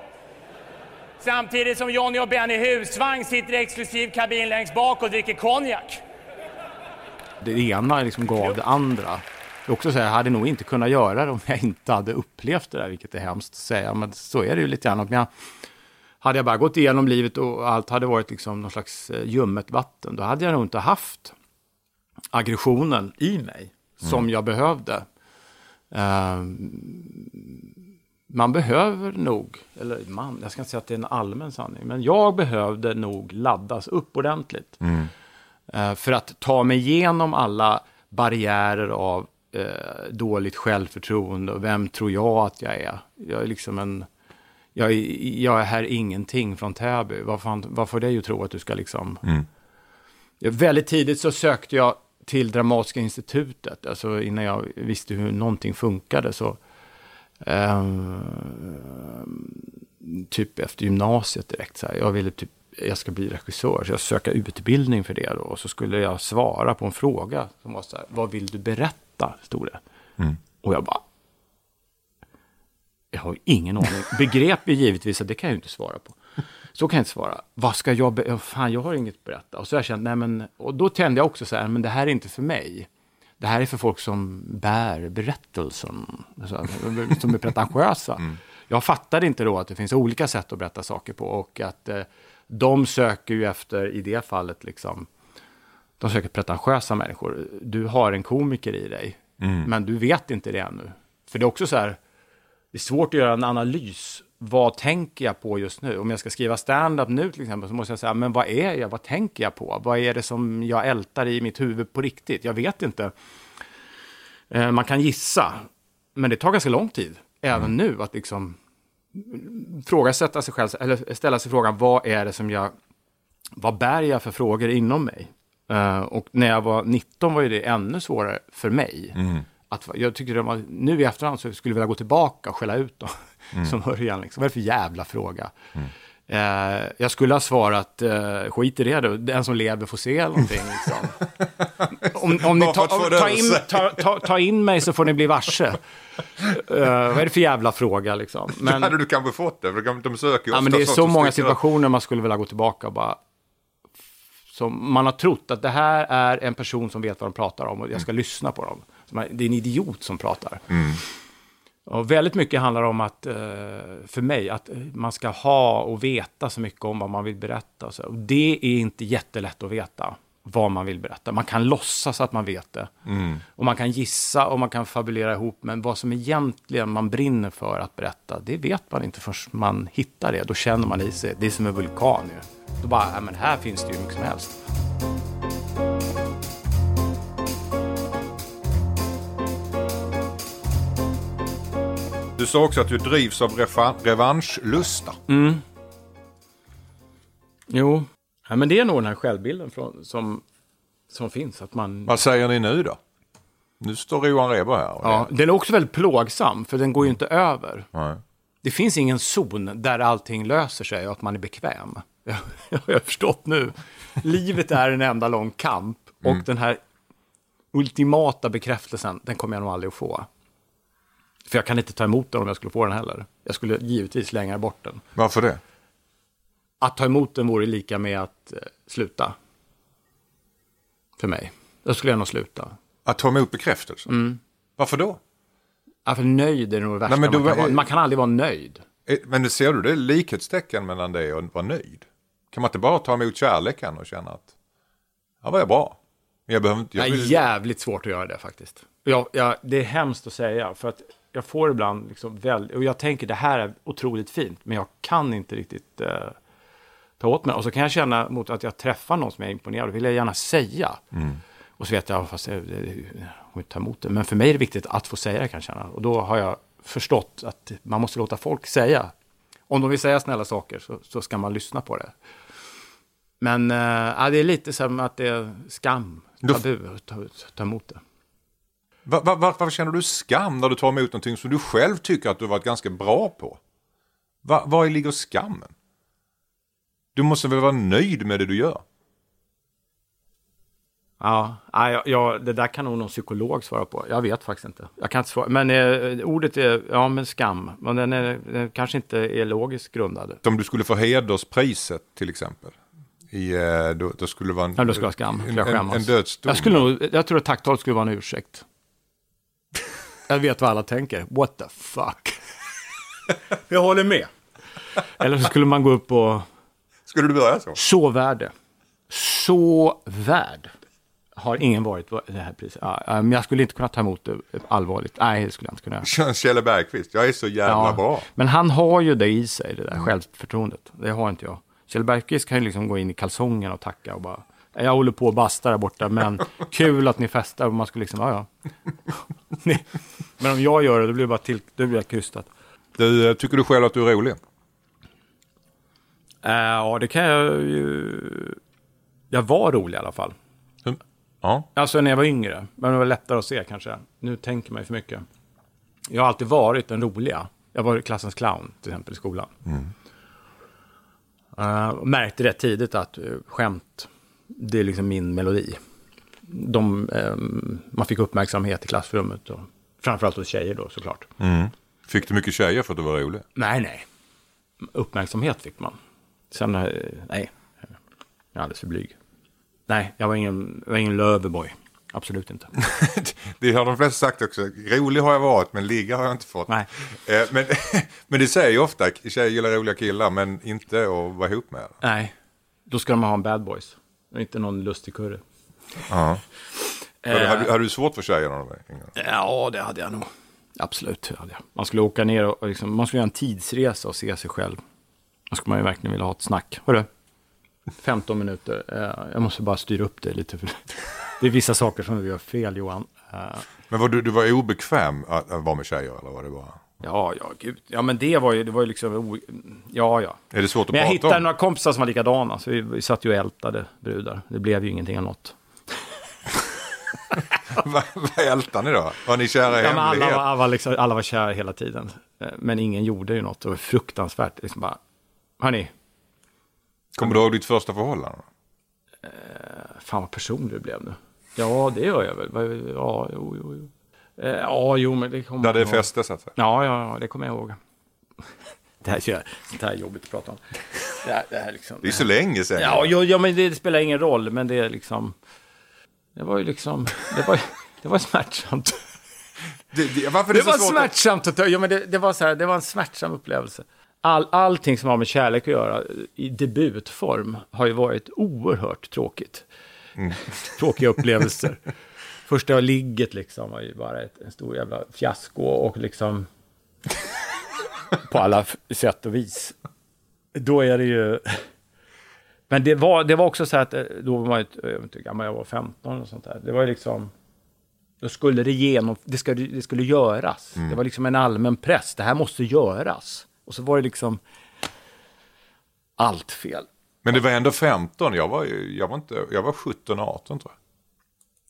Samtidigt som Johnny och Benny husvagn sitter i exklusiv kabin längst bak och dricker konjak. det ena liksom gav det andra. Också så här, jag hade nog inte kunnat göra det om jag inte hade upplevt det där, vilket är hemskt att säga, men så är det ju lite grann. Om jag, hade jag bara gått igenom livet och allt hade varit liksom någon slags eh, ljummet vatten, då hade jag nog inte haft aggressionen i mig som jag behövde. Ehm, man behöver nog, eller man, jag ska inte säga att det är en allmän sanning, men jag behövde nog laddas upp ordentligt. Eh, för att ta mig igenom alla barriärer av eh, dåligt självförtroende och vem tror jag att jag är? Jag är liksom en... Jag är, jag är här ingenting från Täby. Vad, fan, vad får dig att tro att du ska liksom... Ja, Väldigt tidigt så sökte jag till Dramatiska institutet, alltså innan jag visste hur någonting funkade. Så, ehm, typ efter gymnasiet direkt, så här, jag ville typ, jag ska bli regissör, så jag söka utbildning för det då. Och så skulle jag svara på en fråga som var så här, vad vill du berätta, stod det. Mm. Och jag bara, jag har ingen aning. Begrep ju givetvis att det kan jag ju inte svara på. Så kan jag inte svara. Vad ska jag, be- fan jag har inget att berätta. Och så har jag känt, nej men, och då tände jag också så här, men det här är inte för mig. Det här är för folk som bär berättelsen, så som är pretentiösa. Jag fattade inte då att det finns olika sätt att berätta saker på och att eh, de söker ju efter, i det fallet, liksom, de söker pretentiösa människor. Du har en komiker i dig, Mm. men du vet inte det ännu. För det är också så här, det är svårt att göra en analys. Vad tänker jag på just nu? Om jag ska skriva stand-up nu till exempel så måste jag säga, men vad är jag? Vad tänker jag på? Vad är det som jag ältar i mitt huvud på riktigt? Jag vet inte. Eh, man kan gissa, men det tar ganska lång tid, även nu, att liksom frågasätta sig själv, eller ställa sig frågan, vad är det som jag, vad bär jag för frågor inom mig? Eh, och när jag var 19 var ju det ännu svårare för mig. Mm. Att, jag tycker det var, nu i efterhand så skulle jag vilja gå tillbaka och skälla ut dem. Mm. Som början, liksom. vad är det för jävla fråga? Eh, jag skulle ha svarat, eh, skit i det då, den som lever får se någonting. Liksom. om, om ni ta, det ta, in, ta, ta, ta in mig så får ni bli varse. Eh, vad är det för jävla fråga liksom? Men... hade du kanske fått det, för de- söker ju Ja, men det är så många situationer man skulle vilja gå tillbaka och bara... Som man har trott att det här är en person som vet vad de pratar om och jag ska lyssna på dem. Det är en idiot som pratar. Mm. Och väldigt mycket handlar om att, eh, för mig, att eh, man ska ha och veta så mycket om vad man vill berätta. Och så. Och det är inte jättelätt att veta vad man vill berätta. Man kan låtsas att man vet det. Mm. Och man kan gissa och man kan fabulera ihop, men vad som egentligen man brinner för att berätta, det vet man inte förrän man hittar det. Då känner man i sig, det är som en vulkan ju. Då bara, ja, men här finns det ju mycket som helst. Du sa också att du drivs av revanschlusta. Mm. Jo, ja, men det är nog den här självbilden från, som, som finns. Att man, Vad säger ni nu då? Nu står Johan Rheborg här. ja, den är också väldigt plågsam, för den går ju inte över. Nej. Det finns ingen zon där allting löser sig och att man är bekväm. Jag har förstått nu. Livet är en enda lång kamp och Mm. den här ultimata bekräftelsen, den kommer jag nog aldrig att få. För jag kan inte ta emot den om jag skulle få den heller. Jag skulle givetvis slänga bort den. Varför det? Att ta emot den vore lika med att eh, sluta. För mig. Då skulle jag nog sluta. Att ta emot bekräftelse? Mm. Varför då? Ja, för nöjd är nog det värsta Nej, men du man, kan var- vara. man kan aldrig vara nöjd. Eh, Men ser du, det är likhetstecken mellan det och att vara nöjd. Kan man inte bara ta emot kärleken och känna att, ja var jag bra. Men jag behöver inte, Det jag är vill, jävligt svårt att göra det faktiskt. Jag, jag, det är hemskt att säga, för att jag får ibland liksom väl, och jag tänker det här är otroligt fint, men jag kan inte riktigt eh, ta åt mig. Och så kan jag känna mot att jag träffar någon som jag är imponerad av, vill jag gärna säga. Mm. Och så vet jag, fast jag, jag, inte ta emot det. Men för mig är det viktigt att få säga det kan jag känna. Och då har jag förstått att man måste låta folk säga. Om de vill säga snälla saker så, så ska man lyssna på det. Men äh, ja, det är lite som att det är skam, tabu att ta, ta emot det. Va, va, va, varför känner du skam när du tar emot någonting som du själv tycker att du varit ganska bra på? Va, var ligger skammen? Du måste väl vara nöjd med det du gör? Ja, ja, ja, ja, det där kan nog någon psykolog svara på. Jag vet faktiskt inte. Jag kan inte svara. Men eh, ordet är, ja men skam. Men den, är, den kanske inte är logiskt grundad. Om du skulle få hederspriset till exempel. I, eh, då, då skulle det vara en, Ja, då skulle jag skam. Jag en, en, en dödsdom. Jag, skulle nog, jag tror att tacktalet skulle vara en ursäkt. Jag vet vad alla tänker. What the fuck? jag håller med. Eller så skulle man gå upp och... Skulle du börja så? Så värd det. Så värd. Har ingen varit det här priset. Ja, ja, men jag skulle inte kunna ta emot det allvarligt. Nej, det skulle jag inte kunna göra. Kjelle Bergqvist, jag är så jävla bra. Men han har ju det i sig, det där självförtroendet. Det har inte jag. Kjell Bergqvist kan ju liksom gå in i kalsongen och tacka och bara, jag håller på och bastar där borta, men kul att ni festar. Och man skulle liksom, ja ja. Men om jag gör det, då blir det bara till, då blir jag krystat. Du, eh, tycker du själv att du är rolig? Eh, ja, det kan jag ju... Jag var rolig i alla fall. Ja. Alltså när jag var yngre. Men det var lättare att se kanske. Nu tänker man ju för mycket. Jag har alltid varit den roliga. Jag var klassens clown till exempel i skolan. Eh, och märkte rätt tidigt att uh, skämt, det är liksom min melodi. De, ehm, man fick uppmärksamhet i klassrummet. Och, framförallt hos tjejer då såklart. Mm. Fick du mycket tjejer för att du var rolig? Nej, nej. Uppmärksamhet fick man. Sen, eh, nej. Jag är alldeles för blyg. Nej, jag var ingen, jag var ingen Löverboy. Absolut inte. Det har de flesta sagt också. Rolig har jag varit men ligga har jag inte fått. Nej. Eh, Men, men det säger ju ofta, tjejer gillar roliga killar men inte att vara ihop med. Nej, då ska man ha en bad boys. Inte någon lustig kurre. Ja. Eh. Hade, hade du svårt för tjejer när du var yngre? Ja, det hade jag nog. Absolut, hade jag. Man skulle åka ner och liksom, man skulle göra en tidsresa och se sig själv. Då skulle man ju verkligen vilja ha ett snack. Hörru, 15 minuter. Eh, Jag måste bara styra upp det lite. För det är vissa saker som vi gör fel, Johan. Eh, Men var du, du var obekväm att, att vara med tjejer eller var det bara? Ja, ja, gud. Ja, men det var ju, det var ju liksom... o- Ja, ja. Är det svårt att Men jag prata hittade om? några kompisar som var likadana, så vi, vi satt ju och ältade brudar. Det blev ju ingenting av något. Vad vad ältar ni då? Var ni kära i Ja, alla, var, alla, var liksom, alla var kära hela tiden. Eh, Men ingen gjorde ju något. Det var fruktansvärt. Liksom bara, hörni, Kommer du ihåg ditt första förhållande? fan vad personlig du blev nu. Ja, det gör jag väl. Ja, jo, jo, jo. Eh, Ja, jo, men det kommer Där det jag ihåg. fäste så att säga. Ja, ja, ja, det kommer jag ihåg. Det här, är- sånt här är jobbigt att prata om. Det här, det här liksom, Det är så länge sedan. Ja, ja, ja, men det spelar ingen roll. Men det är liksom... Det var ju liksom... Det var, det var smärtsamt. Det, det, varför Det det, var smärtsamt att ja, men det, det, var så här, det var en smärtsam upplevelse. All, allting som har med kärlek att göra i debutform har ju varit oerhört tråkigt. Mm. Tråkiga upplevelser. Första ligget liksom var ju bara ett, en stor jävla fiasko och liksom på alla sätt och vis. Då är det ju... Men det var, det var också så att eh, då var man ju, jag vet inte gammal jag var, 15 och sånt där. Det var ju liksom... Då skulle det genom, det skulle, det skulle göras. Mm. Det var liksom en allmän press. Det här måste göras. Och så var det liksom allt fel. Men det var ändå 15. Jag var, jag var, inte, jag var 17, 18 tror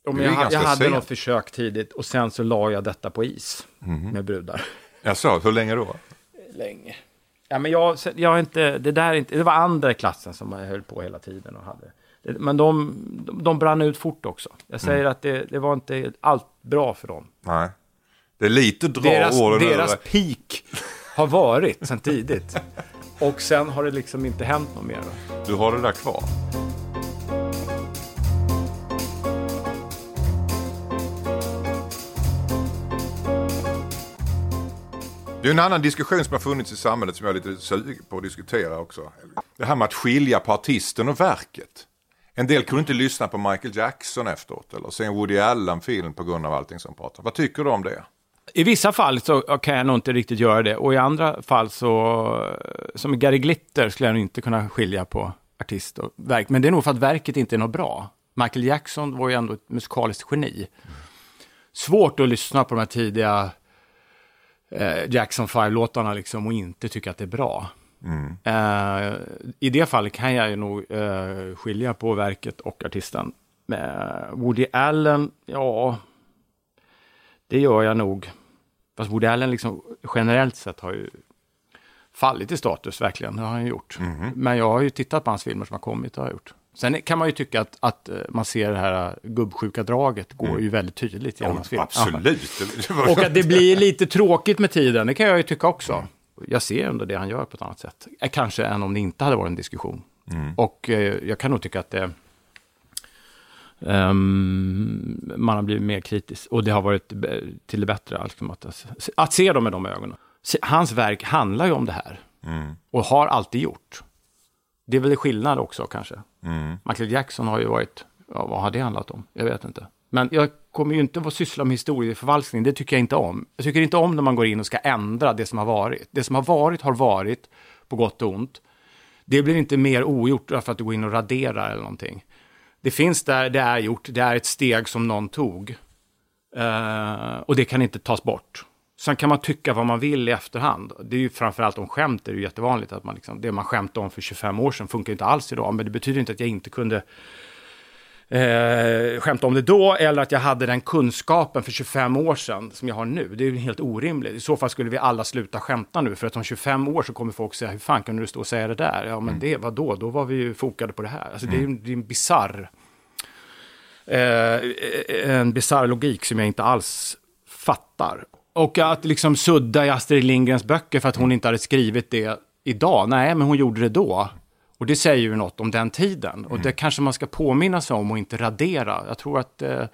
jag. Är jag, jag hade sent. något försök tidigt och sen så la jag detta på is Mhm. med brudar. Jag sa, hur länge då? Länge. Ja, men jag, jag inte, det där är inte, det var andra i klassen som jag höll på hela tiden och hade. Men de, de, de brann ut fort också. Jag säger Mm. att det, det var inte allt bra för dem. Nej. Det är lite dra Deras, ur deras peak har varit sen tidigt. Och sen har det liksom inte hänt något mer. Du har det där kvar? Det är en annan diskussion som har funnits i samhället som jag är lite sugen på att diskutera också. Det här med att skilja på artisten och verket. En del kunde inte lyssna på Michael Jackson efteråt eller se en Woody Allen-film på grund av allting som pratar. Vad tycker du om det? I vissa fall så kan jag nog inte riktigt göra det och i andra fall så, som Gary Glitter skulle jag nog inte kunna skilja på artist och verk. Men det är nog för att verket inte är något bra. Michael Jackson var ju ändå ett musikaliskt geni. Svårt att lyssna på de här tidiga eh, Jackson 5-låtarna liksom och inte tycka att det är bra. Mm. Eh, I det fallet kan jag ju nog eh, skilja på verket och artisten. Med Woody Allen, ja, det gör jag nog. Fast Woody Allen liksom generellt sett har ju fallit i status, verkligen. Det har han gjort. Mhm. Men jag har ju tittat på hans filmer som har kommit, det har jag gjort. Sen kan man ju tycka att, att eh, man ser det här eh, gubbsjuka draget går ju väldigt tydligt genom Ja, hans film. absolut. Ja. Och att det blir lite tråkigt med tiden, det kan jag ju tycka också. Jag ser ändå det han gör på ett annat sätt. Eh, Kanske än om det inte hade varit en diskussion. Mm. Och eh, jag kan nog tycka att det... ehm, man har blivit mer kritisk och det har varit till det bättre. Liksom att, att se dem med de ögonen. Hans verk handlar ju om det här Mm. och har alltid gjort. Det är väl skillnad också kanske. Mm. Michael Jackson har ju varit, ja, vad har det handlat om? Jag vet inte. Men jag kommer ju inte att syssla med historieförfalskning, det tycker jag inte om. Jag tycker inte om när man går in och ska ändra det som har varit. Det som har varit har varit, på gott och ont. Det blir inte mer ogjort för att du går in och raderar eller någonting. Det finns där, det är gjort, det är ett steg som någon tog. Eh, och det kan inte tas bort. Sen kan man tycka vad man vill i efterhand. Det är ju framförallt om skämt, det är ju jättevanligt att man liksom, det man skämtade om för 25 år sedan funkar ju inte alls idag. Men det betyder inte att jag inte kunde eh, skämta om det då, eller att jag hade den kunskapen för 25 år sedan som jag har nu. Det är ju helt orimligt. I så fall skulle vi alla sluta skämta nu, för att om 25 år så kommer folk säga, hur fan kunde du stå och säga det där? Ja, men det, vad då? Då var vi ju fokade på det här. Alltså, det, är, ju- det är en bizarr eh, en bizarr logik som jag inte alls fattar. Och att liksom sudda i Astrid Lindgrens böcker för att hon inte hade skrivit det idag. Nej, men hon gjorde det då. Och det säger ju något om den tiden. Och det kanske man ska påminna sig om och inte radera. Jag tror att eh,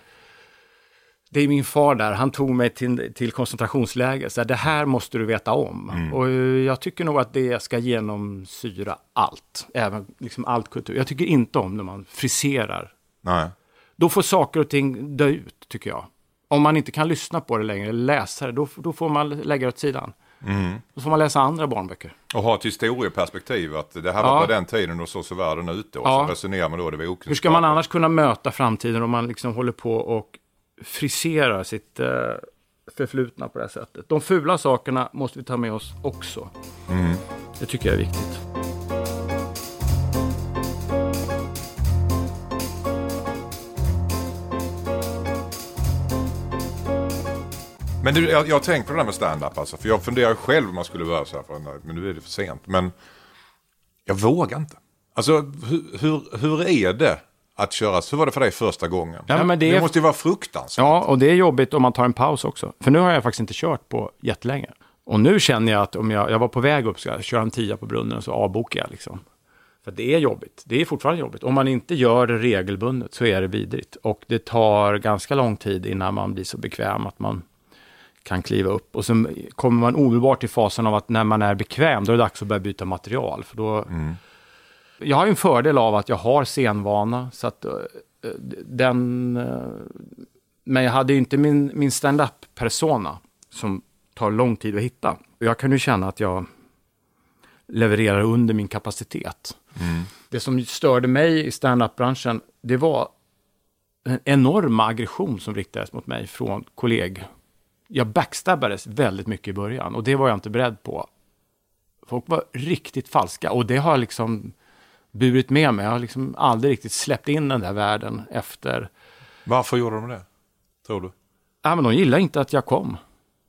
det är min far där, han tog mig till, till koncentrationsläger. Så här, det här måste du veta om. Och eh, jag tycker nog att det ska genomsyra allt. Även liksom allt kultur. Jag tycker inte om när man friserar Nej. då får saker och ting dö ut, tycker jag. Om man inte kan lyssna på det längre, läsa det, då, då får man lägga det åt sidan. Mm. Då får man läsa andra barnböcker. Och ha ett historieperspektiv att det här var Ja. den tiden och så såg världen ut då. Och Ja. så resonerar man då det var okunskap. Hur ska man annars kunna möta framtiden om man liksom håller på och friserar sitt eh, förflutna på det här sättet? De fula sakerna måste vi ta med oss också. Mm. Det tycker jag är viktigt. Men du, jag, jag har tänkt på det där med stand-up alltså. För jag funderar själv om man skulle börja så här. För, men nu är det för sent. Men jag vågar inte. Alltså hur, hur, hur är det att köra? Hur var det för dig första gången? Ja, men det det måste ju vara fruktansvärt. Ja, och det är jobbigt om man tar en paus också. För nu har jag faktiskt inte kört på jättelänge. Och nu känner jag att om jag, jag var på väg upp, ska jag köra en tia på brunnen och så avbokar jag liksom. För det är jobbigt. Det är fortfarande jobbigt. Om man inte gör det regelbundet så är det vidrigt. Och det tar ganska lång tid innan man blir så bekväm att man kan kliva upp. Och så kommer man omedelbart till fasen av att när man är bekväm, då är det dags att börja byta material. För då, Jag har ju en fördel av att jag har scenvana, så att eh, den... eh, men jag hade ju inte min, min stand-up-persona som tar lång tid att hitta. Jag kan ju känna att jag levererar under min kapacitet. Det som störde mig i stand-up-branschen, det var en enorma aggression som riktades mot mig från kolleg. Jag backstabbades väldigt mycket i början och det var jag inte beredd på. Folk var riktigt falska och det har jag liksom burit med mig. Jag har liksom aldrig riktigt släppt in den där världen efter. Varför gjorde de det? Tror du? Ja, men de gillade inte att jag kom.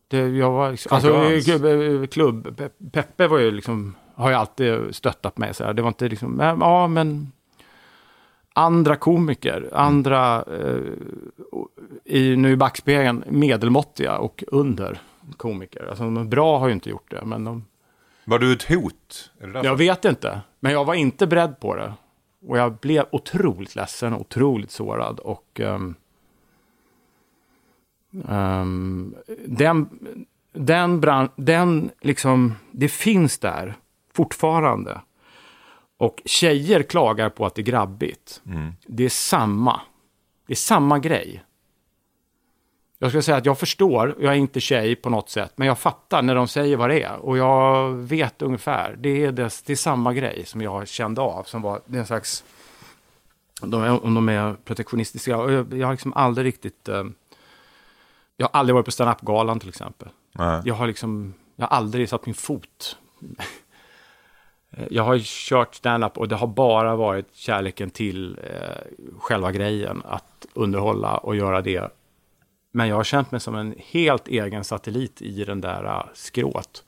Det, jag var liksom, alltså, klubb, Pe- Peppe var ju liksom, har ju alltid stöttat mig. Så här. Det var inte liksom, ja men andra komiker, andra eh, i, nu i backspegeln medelmåttiga och under komiker. Alltså de bra har ju inte gjort det, men de... Var du ett hot? Jag vet inte, men jag var inte beredd på det. Och jag blev otroligt ledsen, otroligt sårad och... ehm, ehm, den, den, bran- den liksom, det finns där fortfarande. Och tjejer klagar på att det är grabbigt. Mm. Det är samma. Det är samma grej. Jag skulle säga att jag förstår, jag är inte tjej på något sätt, men jag fattar när de säger vad det är. Och jag vet ungefär, det är, det, det är samma grej som jag kände av, som var en slags, de är, om de är protektionistiska, jag har liksom aldrig riktigt, eh, jag har aldrig varit på stand-up-galan till exempel. Nej. Jag har liksom, jag har aldrig satt min fot. Jag har kört stand-up och det har bara varit kärleken till eh, själva grejen, att underhålla och göra det. Men jag har känt mig som en helt egen satellit i den där uh, skrået.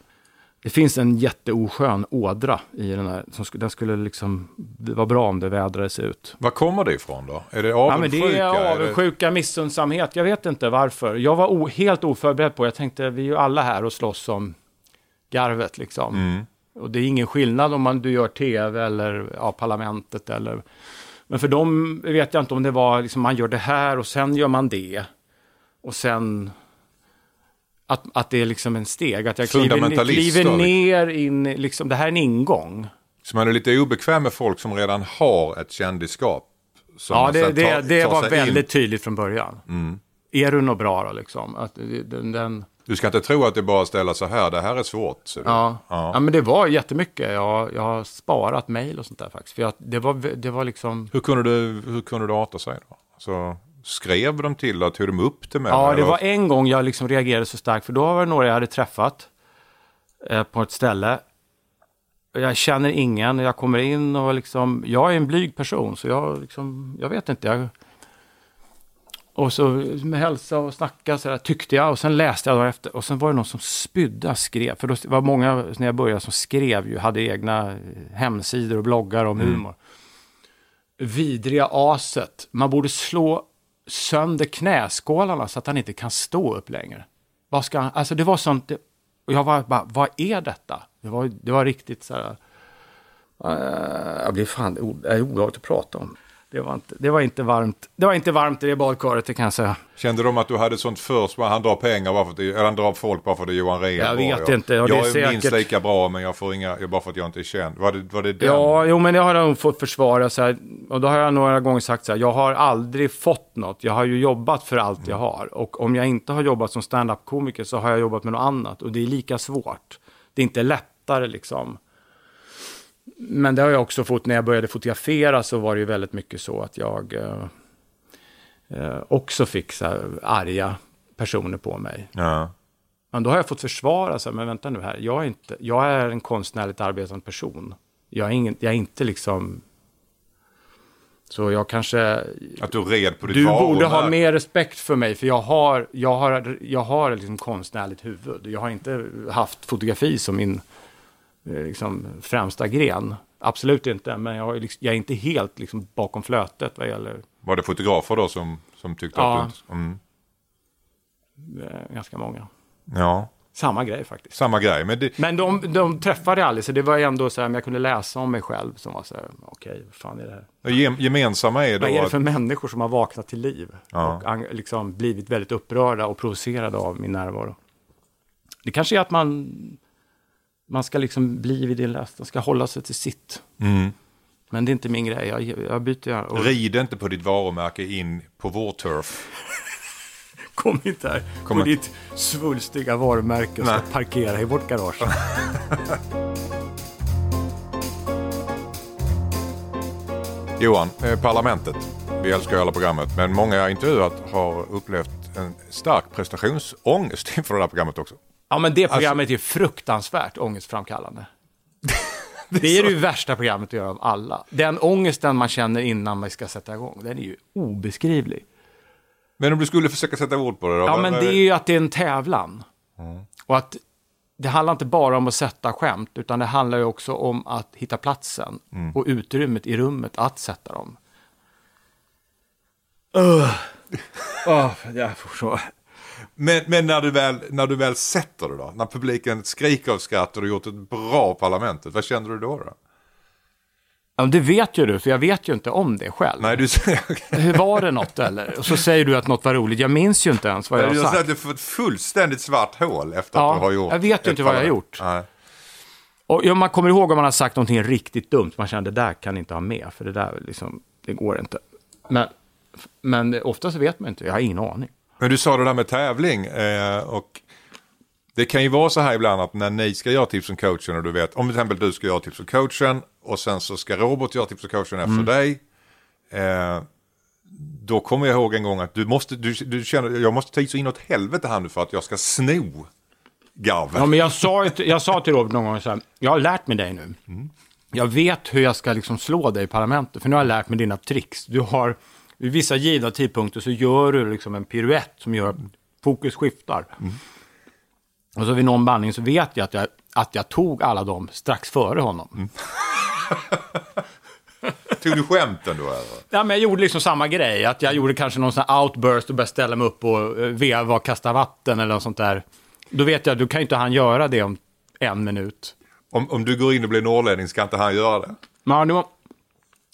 Det finns en jätteoskön ådra i den där, som sk- den skulle liksom, det var bra om det vädrades ut. Var kommer det ifrån då? Är det Ja, men avundsjuka? det är Är det- avundsjuka, missundsamhet. Jag vet inte varför. Jag var helt oförberedd på Jag tänkte, vi är ju alla här och slåss om garvet liksom. Mm. Och det är ingen skillnad om man, du gör tv eller ja, parlamentet eller... Men för dem vet jag inte om det var liksom, man gör det här och sen gör man det. Och sen... Att, att det är liksom en steg, att jag kliver, kliver ner in, liksom, det här är en ingång. Så man är lite obekväm med folk som redan har ett kändisskap. Ja, det, det, tar- det tar var väldigt in. tydligt från början. Mm. Är du nog bra då liksom? Att det- den, den, Du ska inte tro att det bara ställa så här, det här är svårt. Det- ja. Ja. men det var jättemycket. Jag, jag har sparat mejl och sånt där faktiskt. För jag, det, var, det var liksom... Hur kunde du, hur kunde du arta sig då? Så, skrev de till och tog de upp det med Ja, dig, det eller? var en gång jag liksom reagerade så starkt. För då var det några jag hade träffat eh, på ett ställe. Jag känner ingen och jag kommer in och liksom... Jag är en blyg person så jag liksom... Jag vet inte. Jag, och så med hälsa och snacka så där, tyckte jag. Och sen läste jag efter. Och sen var det någon som spydde, skrev. För då var många när jag började som skrev ju, hade egna eh, hemsidor och bloggar om Mm. humor. Vidriga aset. Man borde slå sönder knäskålarna så att han inte kan stå upp längre. Vad ska han, alltså det var sånt, det, och jag var bara, vad är detta? Det var, det var riktigt så här, eh, jag blir fan, det är olagligt att prata om. Det var, inte, det var inte varmt, det var inte varmt i det badkaret, det kan jag säga. Kände de att du hade sånt bara han drar pengar bara för att eller han drar folk bara för att det är Johan Rheborg? Jag vet inte, det jag är är minst säkert- lika bra men jag får inga, bara för att jag inte är känd. Var det, var det den? Ja, jo men det har jag nog fått försvara så här, och då har jag några gånger sagt så här, jag har aldrig fått något, jag har ju jobbat för allt jag har. Och om jag inte har jobbat som stand-up-komiker så har jag jobbat med något annat och det är lika svårt. Det är inte lättare liksom. Men det har jag också fått, när jag började fotografera så var det ju väldigt mycket så att jag eh, eh, också fick så här arga personer på mig. Ja. Men då har jag fått försvara sig, men vänta nu här, jag är, inte, jag är en konstnärligt arbetande person. Jag är, ingen, jag är inte liksom... Så jag kanske... Att du red på ditt Du borde ha mer respekt för mig, för jag har, jag har, jag har liksom konstnärligt huvud. Jag har inte haft fotografi som min liksom, främsta gren. Absolut inte, men jag, liksom, jag är inte helt liksom, bakom flötet vad gäller Var det fotografer då som, som tyckte Ja. att du. Mm. eh, ganska många. Ja, Samma grej faktiskt. samma grej. Men det, Men de, de träffade aldrig, så det var ändå så här, men jag kunde läsa om mig själv som var så här, okej, vad fan är det här? gem- gemensamma är då Vad är det att... för människor som har vaknat till liv? Ja. Och liksom blivit väldigt upprörda och provocerade av min närvaro. Det kanske är att man, man ska liksom bli vid din läst, man ska hålla sig till sitt. Mm. Men det är inte min grej, jag, jag byter gärna. Och Rid inte på ditt varumärke in på vår turf. kom inte här Kom på inte. ditt svulstiga varumärke och ska parkera i vårt garage. Johan, eh, Parlamentet. Vi älskar ju alla programmet, men många jag intervjuat har upplevt en stark prestationsångest inför det här programmet också. Ja, men det Alltså- programmet är fruktansvärt ångestframkallande. Det är det ju värsta programmet att göra av alla. Den ångesten man känner innan man ska sätta igång, den är ju obeskrivlig. Men om du skulle försöka sätta ord på det då? Ja, men det är ju att det är en tävlan. Och att det handlar inte bara om att sätta skämt, utan det handlar ju också om att hitta platsen Mm. och utrymmet i rummet att sätta dem. Uh. Oh, jag får så. Men, men när, du väl, när du väl sätter det då? När publiken skriker av skratt och du har gjort ett bra Parlamentet, vad känner du då? då? Ja, det vet ju du, för jag vet ju inte om det själv. Nej, du säger... Hur var det något eller? Och så säger du att något var roligt. Jag minns ju inte ens vad jag har har sagt. sagt du får ett fullständigt svart hål efter Ja, att du har gjort jag vet ju inte vad jag har gjort. Nej. Och ja, man kommer ihåg om man har sagt någonting riktigt dumt. Man känner det där kan inte ha med, för det där liksom, det går inte. Men, men ofta så vet man inte, jag har ingen aning. Men du sa det där med tävling eh, och det kan ju vara så här ibland att när ni ska göra tips som coachen och du vet, om till exempel du ska göra tips som coachen och sen så ska Robert göra tips som coachen efter Mm. dig. Eh, då kommer jag ihåg en gång att du måste, du, du känner, jag måste ta i så inåt helvete här nu för att jag ska sno garven. Ja, men jag sa, jag sa till Robert någon gång så här, jag har lärt mig dig nu. Jag vet hur jag ska liksom slå dig i parlamentet, för nu har jag lärt mig dina tricks. Du har, vid vissa givna tidpunkter så gör du liksom en piruett som gör att fokus skiftar. Och så vid någon bandning så vet jag att jag, att jag tog alla dem strax före honom. Tog du skämten då? Eller? Ja, men jag gjorde liksom samma grej, att jag gjorde kanske någon sån här outburst och började ställa mig upp och eh, veva och kasta vatten eller något sånt där. Då vet jag, då kan ju inte han göra det om en minut. Om, om du går in och blir norrlänning ska inte han göra det? Men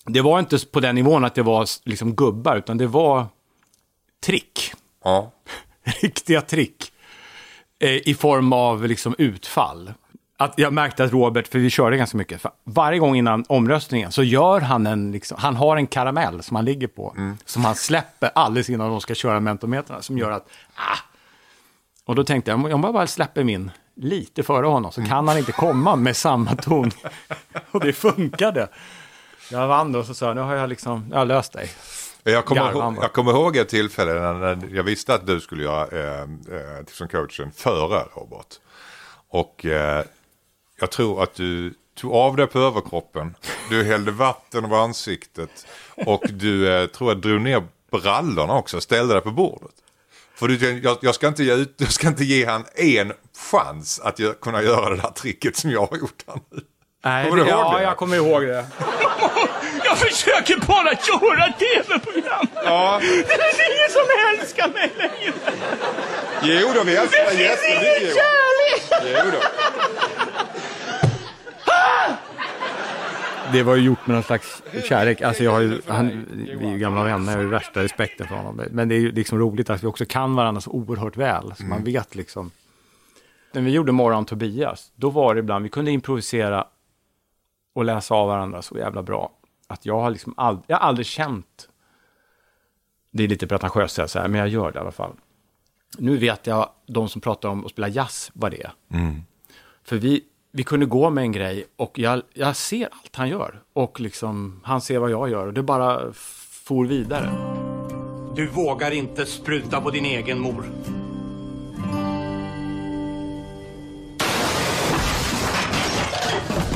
det, var, inte på den nivån att det var liksom gubbar, utan det var trick. Ja. Riktiga trick. Eh, I form av liksom utfall. Att jag märkte att Robert, för vi körde ganska mycket, varje gång innan omröstningen så gör han en, liksom, han har en karamell som han ligger på, som han släpper alldeles innan de ska köra mentometerna, som gör att, ah. Och då tänkte jag, om jag bara släpper min lite före honom så kan han inte komma med samma ton. och det funkade. Jag vann då och så sa jag, nu har jag liksom, jag har löst dig. Jag kommer, ihåg, jag kommer ihåg ett tillfälle när, jag visste att du skulle göra eh, eh, som coachen före Robert. Och eh, jag tror att du tog av dig på överkroppen, du hällde vatten över ansiktet och du eh, tror jag drog ner brallorna också och ställde dig på bordet. För du, jag, jag, ska inte ge ut, jag ska inte ge han en chans att gö- kunna göra det där tricket som jag har gjort här nu. Nej, Kommer du ihåg ja, det? jag kommer ihåg det. Försöker bara göra tv-program. Ja. Det finns ingen som älskar mig längre. Jo då, vi älskar dig Det finns ingen jättemycket. kärlek. Jo då. Det var ju gjort med någon slags kärlek. Alltså jag har ju, han, vi är ju gamla vänner, jag har ju värsta respekten för honom. Men det är ju liksom roligt att vi också kan varandra så oerhört väl. Så man vet liksom. När vi gjorde Morgon Tobias, då var det ibland, vi kunde improvisera och läsa av varandra så jävla bra. Att jag har liksom aldrig, jag har aldrig känt, det är lite pretentiöst att säga så här, men jag gör det i alla fall. Nu vet jag, de som pratar om att spela jazz, vad det är. Mm. För vi, vi kunde gå med en grej och jag, jag ser allt han gör. Och liksom, han ser vad jag gör och det bara for vidare. Du vågar inte spruta på din egen mor.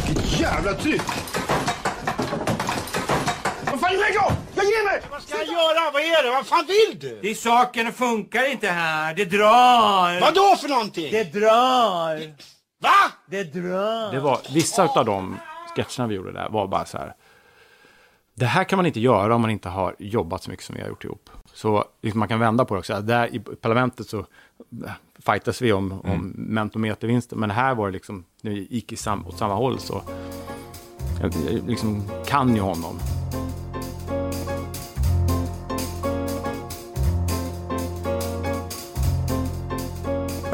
Vilket jävla tryck! Lägg av! Jag ger mig! Vad ska jag göra? Vad är det? Vad fan vill du? Det är saken, funkar inte här. Det drar. Vad då för någonting? Det drar. Va? Det drar. Det var, vissa av de sketcherna vi gjorde där var bara så här. Det här kan man inte göra om man inte har jobbat så mycket som vi har gjort ihop. Så liksom man kan vända på det också. Där i parlamentet så fightas vi om, om mentometervinster. Men här var det liksom, när vi gick i sam, åt samma håll så jag, jag liksom kan ju honom.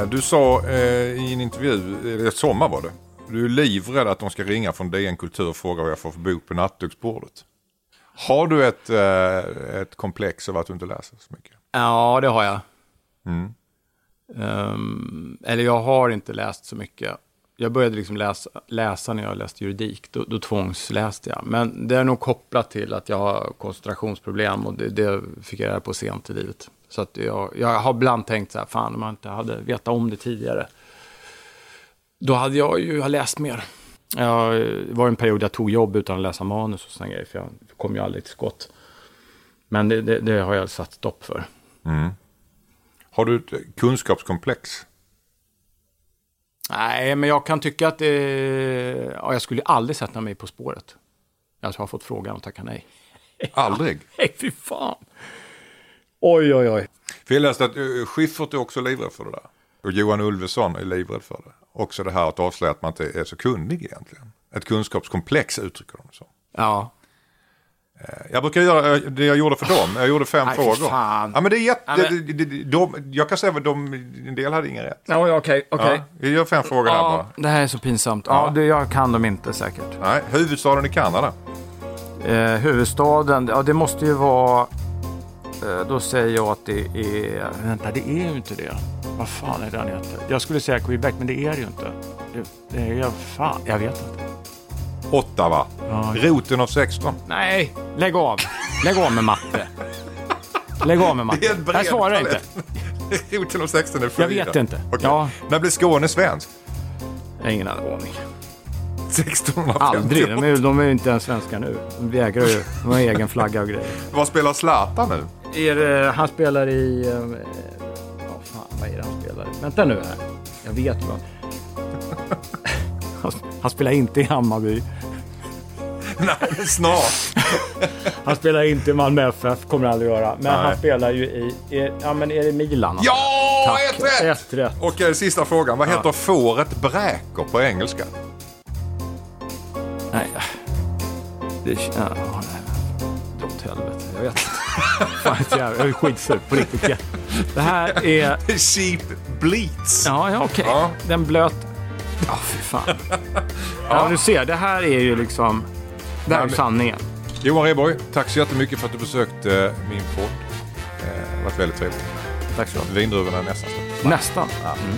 Du sa eh, i en intervju, eller ett sommar var det, du är livrädd att de ska ringa från DN Kultur och fråga vad jag får för bok på nattduksbordet. Har du ett, eh, ett komplex av att du inte läser så mycket? Ja, det har jag. Mm. Ehm, eller jag har inte läst så mycket. Jag började liksom läsa, läsa när jag läste juridik, då, då tvångsläste jag. Men det är nog kopplat till att jag har koncentrationsproblem och det, det fick jag reda på sent i livet. Så att jag, jag har ibland tänkt så här, fan om man inte hade vetat om det tidigare, då hade jag ju läst mer. Jag, det var en period jag tog jobb utan att läsa manus och sådana grejer, för jag kom ju aldrig till skott. Men det, det, det har jag satt stopp för. Mm. Har du ett kunskapskomplex? Nej, men jag kan tycka att det... Ja, jag skulle aldrig sätta mig på spåret. Jag har fått frågan och tacka nej. Aldrig? Nej, fy fan. Oj, oj, oj. För jag läste att uh, Schyffert är också livrädd för det där. Och Johan Ulveson är livrädd för det. Också det här att avslöja att man inte är så kunnig egentligen. Ett kunskapskomplex uttrycker de så. Ja. Eh, Jag brukar göra eh, det jag gjorde för dem. Jag gjorde fem Nej, frågor. fan. Ja, men det är jätte... Ja, men- de- de- de, jag kan säga att de, en del hade ingen rätt. Ja, okej, okej. Ja, vi gör fem frågor här bara. Det här är så pinsamt. Ja, Ja. det, jag kan dem inte säkert. Nej, huvudstaden i Kanada. Eh, huvudstaden, ja det måste ju vara... Eh, då säger jag att det är... Vänta, det är ju inte det. Vad fan är den heter? Jag skulle säga Quebec, men det är det ju inte. Det, det är ju fan, jag vet inte. Ottawa. Ja. Roten av 16. Nej, lägg av. Lägg av med matte. Lägg av med matte. Det är en bred Jag svarar inte. Roten av 16 är fyra. Jag vet inte. Okej. Ja. När blev Skåne svensk? Jag har ingen aning. 1650. Aldrig. De är, de är ju inte ens svenska nu. De vägrar ju. De har egen flagga och grejer. Vad spelar Zlatan nu? Är det, han spelar i... eh, Vad fan, vad är det han spelar i? Vänta nu här. Jag vet vad. Han, han spelar inte i Hammarby. Nej, snart. Han spelar inte i Malmö FF, kommer han aldrig göra. Men Nej. han spelar ju i... Är, ja, men är det Milan? Ja, ett rätt! Ett rätt. Och eh, sista frågan. Vad Ja. heter fåret bräker på engelska? Nej. Det... Ja, nej. Dra åt helvete. Jag vet inte. Fan, jag är skitsur på riktigt. ja. Det här är... Sheep bleats. Ja, ja okej. Ja. Den blöt... Ja, fy fan. Ja, du ser. Det här är ju liksom... Det här är sanningen. Johan Rheborg, tack så jättemycket för att du besökte eh, min podd. Eh, Det har varit väldigt trevligt. Tack så mycket. Vindruvorna nästan. Nästan. Mm.